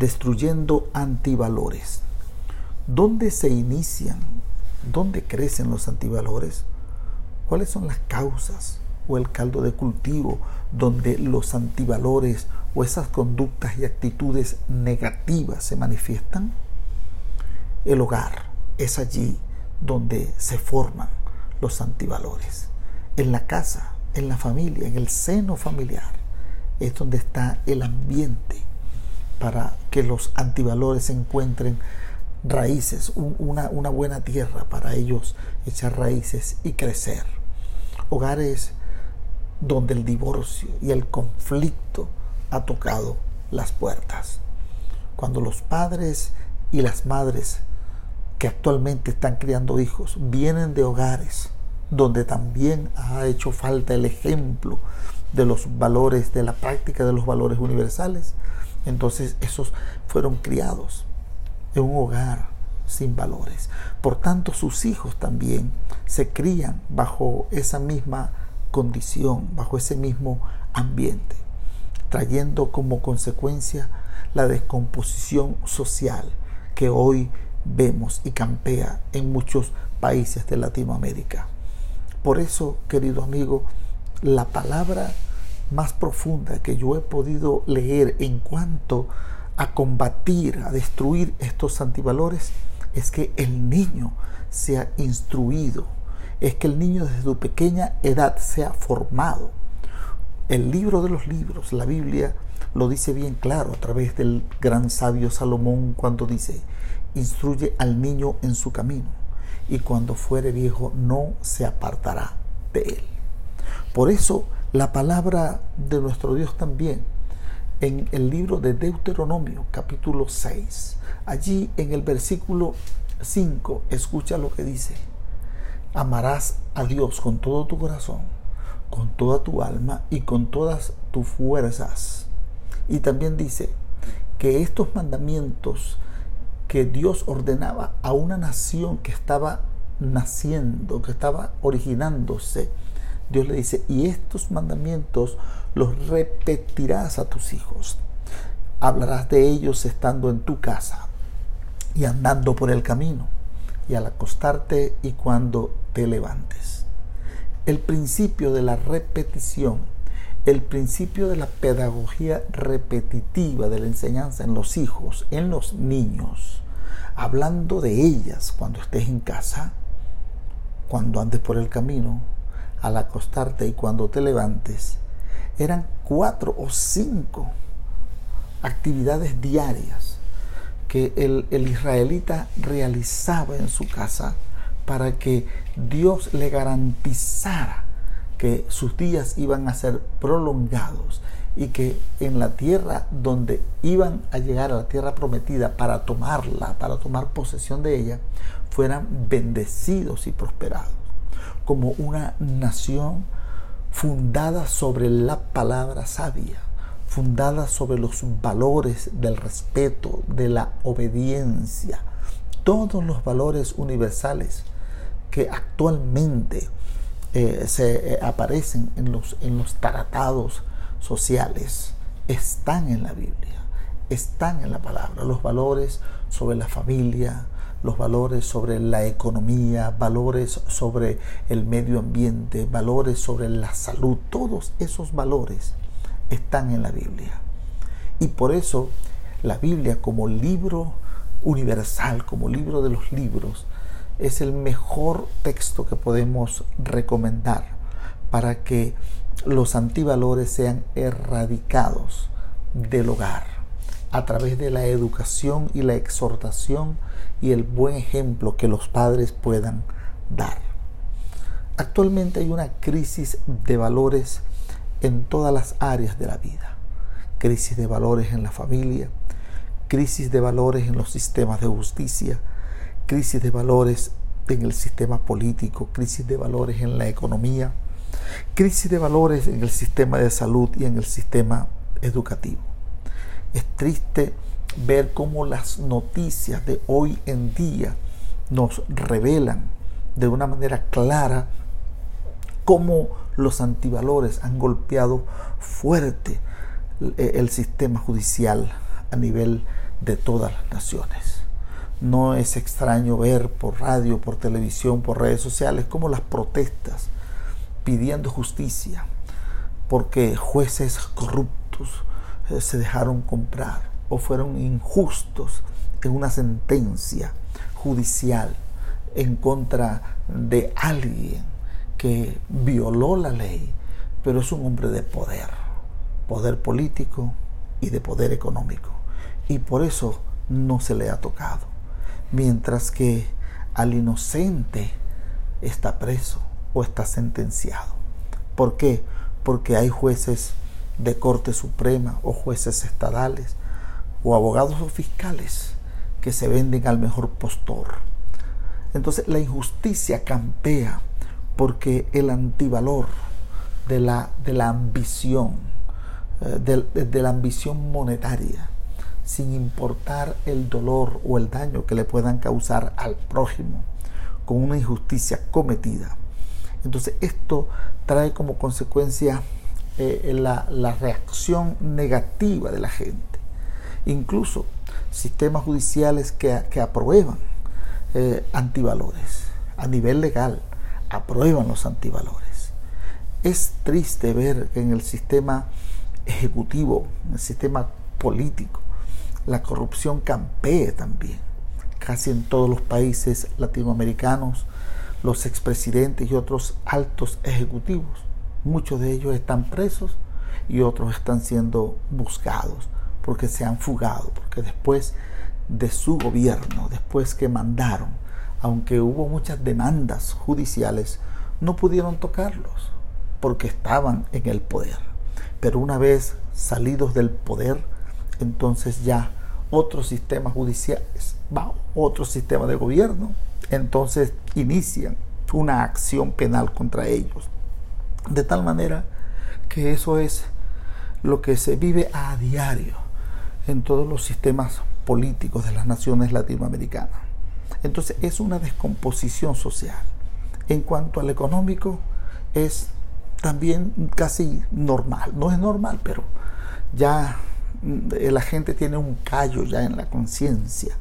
destruyendo antivalores. ¿Dónde se inician? ¿Dónde crecen los antivalores? ¿Cuáles son las causas o el caldo de cultivo donde los antivalores o esas conductas y actitudes negativas se manifiestan? El hogar es allí donde se forman los antivalores. En la casa, en la familia, en el seno familiar, es donde está el ambiente para que los antivalores encuentren raíces, una, una buena tierra para ellos echar raíces y crecer. Hogares donde el divorcio y el conflicto ha tocado las puertas. Cuando los padres y las madres que actualmente están criando hijos vienen de hogares donde también ha hecho falta el ejemplo de los valores, de la práctica de los valores universales, entonces esos fueron criados en un hogar sin valores. Por tanto, sus hijos también se crían bajo esa misma condición, bajo ese mismo ambiente, trayendo como consecuencia la descomposición social que hoy vemos y campea en muchos países de Latinoamérica. Por eso, querido amigo, la palabra más profunda que yo he podido leer en cuanto a combatir, a destruir estos antivalores, es que el niño sea instruido, es que el niño desde su pequeña edad sea formado. El libro de los libros, la Biblia, lo dice bien claro a través del gran sabio Salomón cuando dice, instruye al niño en su camino y cuando fuere viejo no se apartará de él. Por eso la palabra de nuestro Dios también en el libro de Deuteronomio capítulo 6, allí en el versículo 5, escucha lo que dice. Amarás a Dios con todo tu corazón, con toda tu alma y con todas tus fuerzas. Y también dice que estos mandamientos que Dios ordenaba a una nación que estaba naciendo, que estaba originándose, Dios le dice, y estos mandamientos los repetirás a tus hijos. Hablarás de ellos estando en tu casa y andando por el camino y al acostarte y cuando te levantes. El principio de la repetición, el principio de la pedagogía repetitiva de la enseñanza en los hijos, en los niños, hablando de ellas cuando estés en casa, cuando andes por el camino, al acostarte y cuando te levantes, eran cuatro o cinco actividades diarias que el, el, israelita realizaba en su casa para que Dios le garantizara que sus días iban a ser prolongados y que en la tierra donde iban a llegar a la tierra prometida para tomarla, para tomar posesión de ella, fueran bendecidos y prosperados como una nación fundada sobre la palabra sabia, fundada sobre los valores del respeto, de la obediencia, todos los valores universales que actualmente eh, se eh, aparecen en los, en los tratados sociales están en la Biblia, están en la palabra. Los valores sobre la familia, los valores sobre la economía, valores sobre el medio ambiente, valores sobre la salud, todos esos valores están en la Biblia. Y por eso la Biblia como libro universal, como libro de los libros, es el mejor texto que podemos recomendar para que los antivalores sean erradicados del hogar a través de la educación y la exhortación y el buen ejemplo que los padres puedan dar. Actualmente hay una crisis de valores en todas las áreas de la vida. Crisis de valores en la familia, crisis de valores en los sistemas de justicia, crisis de valores en el sistema político, crisis de valores en la economía, crisis de valores en el sistema de salud y en el sistema educativo. Es triste ver cómo las noticias de hoy en día nos revelan de una manera clara cómo los antivalores han golpeado fuerte el sistema judicial a nivel de todas las naciones. No es extraño ver por radio, por televisión, por redes sociales como las protestas pidiendo justicia, porque jueces corruptos se dejaron comprar o fueron injustos en una sentencia judicial en contra de alguien que violó la ley, pero es un hombre de poder, poder político y de poder económico. Y por eso no se le ha tocado. Mientras que al inocente está preso o está sentenciado. ¿Por qué? Porque hay jueces de Corte Suprema o jueces estadales o abogados o fiscales que se venden al mejor postor. Entonces la injusticia campea porque el antivalor de la, de la ambición, eh, de, de la ambición monetaria, sin importar el dolor o el daño que le puedan causar al prójimo con una injusticia cometida. Entonces esto trae como consecuencia eh, la, reacción negativa de la gente. Incluso sistemas judiciales que, que aprueban eh, antivalores a nivel legal, aprueban los antivalores. Es triste ver que en el sistema ejecutivo, en el sistema político, la corrupción campee también. Casi en todos los países latinoamericanos, los expresidentes y otros altos ejecutivos, muchos de ellos están presos y otros están siendo buscados porque se han fugado, porque después de su gobierno, después que mandaron, aunque hubo muchas demandas judiciales, no pudieron tocarlos porque estaban en el poder. Pero una vez salidos del poder, entonces ya otros sistemas judiciales, va otro sistema de gobierno, entonces inician una acción penal contra ellos. De tal manera que eso es lo que se vive a diario en todos los sistemas políticos de las naciones latinoamericanas. Entonces es una descomposición social. En cuanto al económico, es también casi normal. No es normal, pero ya mm, la gente tiene un callo ya en la conciencia,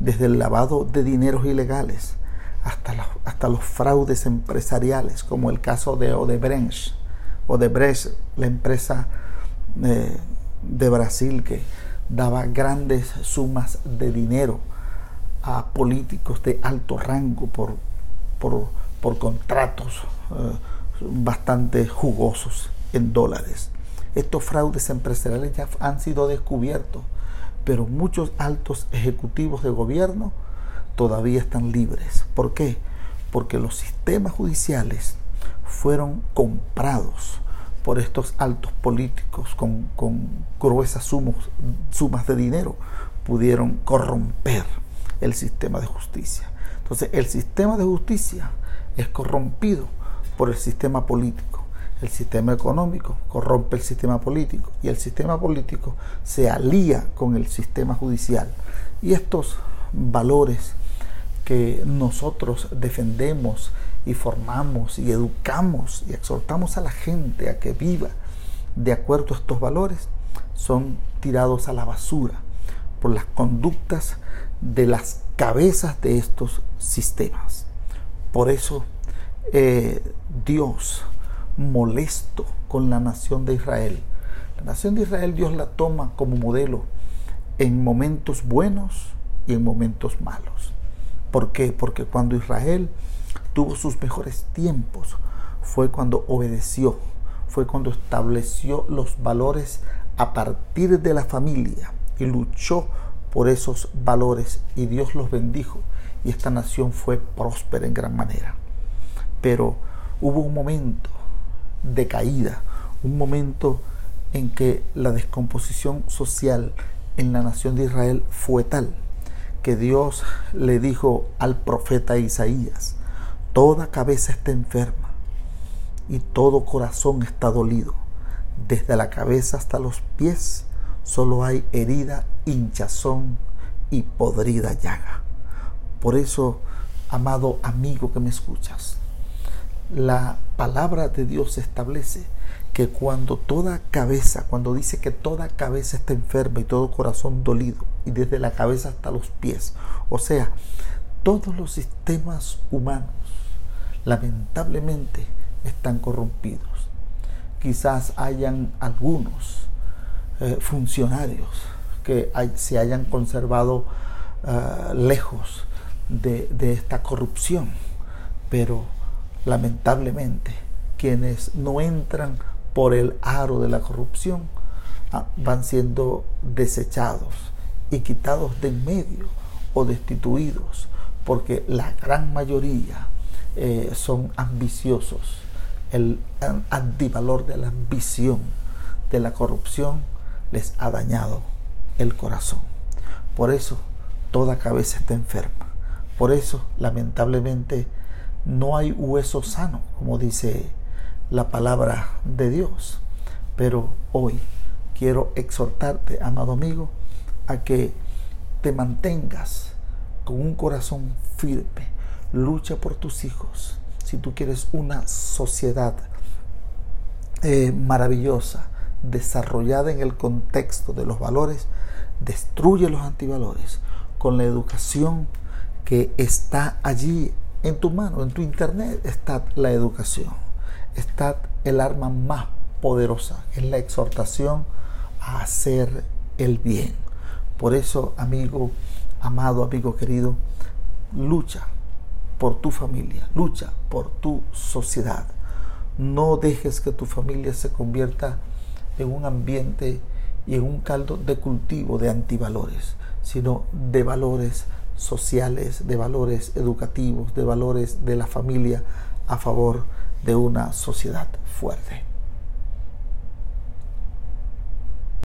desde el lavado de dineros ilegales hasta, hasta los fraudes empresariales, como el caso de Odebrecht, Odebrecht la empresa eh, de Brasil que daba grandes sumas de dinero a políticos de alto rango por, por, contratos eh, bastante jugosos en dólares. Estos fraudes empresariales ya han sido descubiertos, pero muchos altos ejecutivos de gobierno todavía están libres. ¿Por qué? Porque los sistemas judiciales fueron comprados por estos altos políticos con, gruesas sumas de dinero, pudieron corromper el sistema de justicia. Entonces, el sistema de justicia es corrompido por el sistema político. El sistema económico corrompe el sistema político y el sistema político se alía con el sistema judicial. Y estos valores que nosotros defendemos y formamos y educamos y exhortamos a la gente a que viva de acuerdo a estos valores son tirados a la basura por las conductas de las cabezas de estos sistemas. Por eso eh, Dios, molesto con la nación de Israel, la nación de Israel Dios la toma como modelo en momentos buenos y en momentos malos. ¿Por qué? Porque cuando Israel tuvo sus mejores tiempos fue cuando obedeció, fue cuando estableció los valores a partir de la familia y luchó por esos valores y Dios los bendijo y esta nación fue próspera en gran manera. Pero hubo un momento de caída, un momento en que la descomposición social en la nación de Israel fue tal que Dios le dijo al profeta Isaías, toda cabeza está enferma y todo corazón está dolido. Desde la cabeza hasta los pies solo hay herida, hinchazón y podrida llaga. Por eso, amado amigo que me escuchas, la palabra de Dios establece que cuando toda cabeza, cuando dice que toda cabeza está enferma y todo corazón dolido, y desde la cabeza hasta los pies, o sea, todos los sistemas humanos lamentablemente están corrompidos. Quizás hayan algunos eh, funcionarios que se hayan conservado eh, lejos de, de esta corrupción, pero lamentablemente quienes no entran por el aro de la corrupción ah, van siendo desechados y quitados de en medio o destituidos porque la gran mayoría eh, son ambiciosos. El antivalor de la ambición, de la corrupción, les ha dañado el corazón. Por eso toda cabeza está enferma. Por eso, lamentablemente, no hay hueso sano, como dice la palabra de Dios. Pero hoy quiero exhortarte, amado amigo, a que te mantengas con un corazón firme. Lucha por tus hijos. Si tú quieres una sociedad eh, maravillosa, desarrollada en el contexto de los valores, destruye los antivalores con la educación que está allí en tu mano, en tu internet está la educación, está el arma más poderosa, es la exhortación a hacer el bien. Por eso, amigo, amado amigo querido, lucha por tu familia, lucha por tu sociedad. No dejes que tu familia se convierta en un ambiente y en un caldo de cultivo de antivalores, sino de valores sociales, de valores educativos, de valores de la familia a favor de una sociedad fuerte.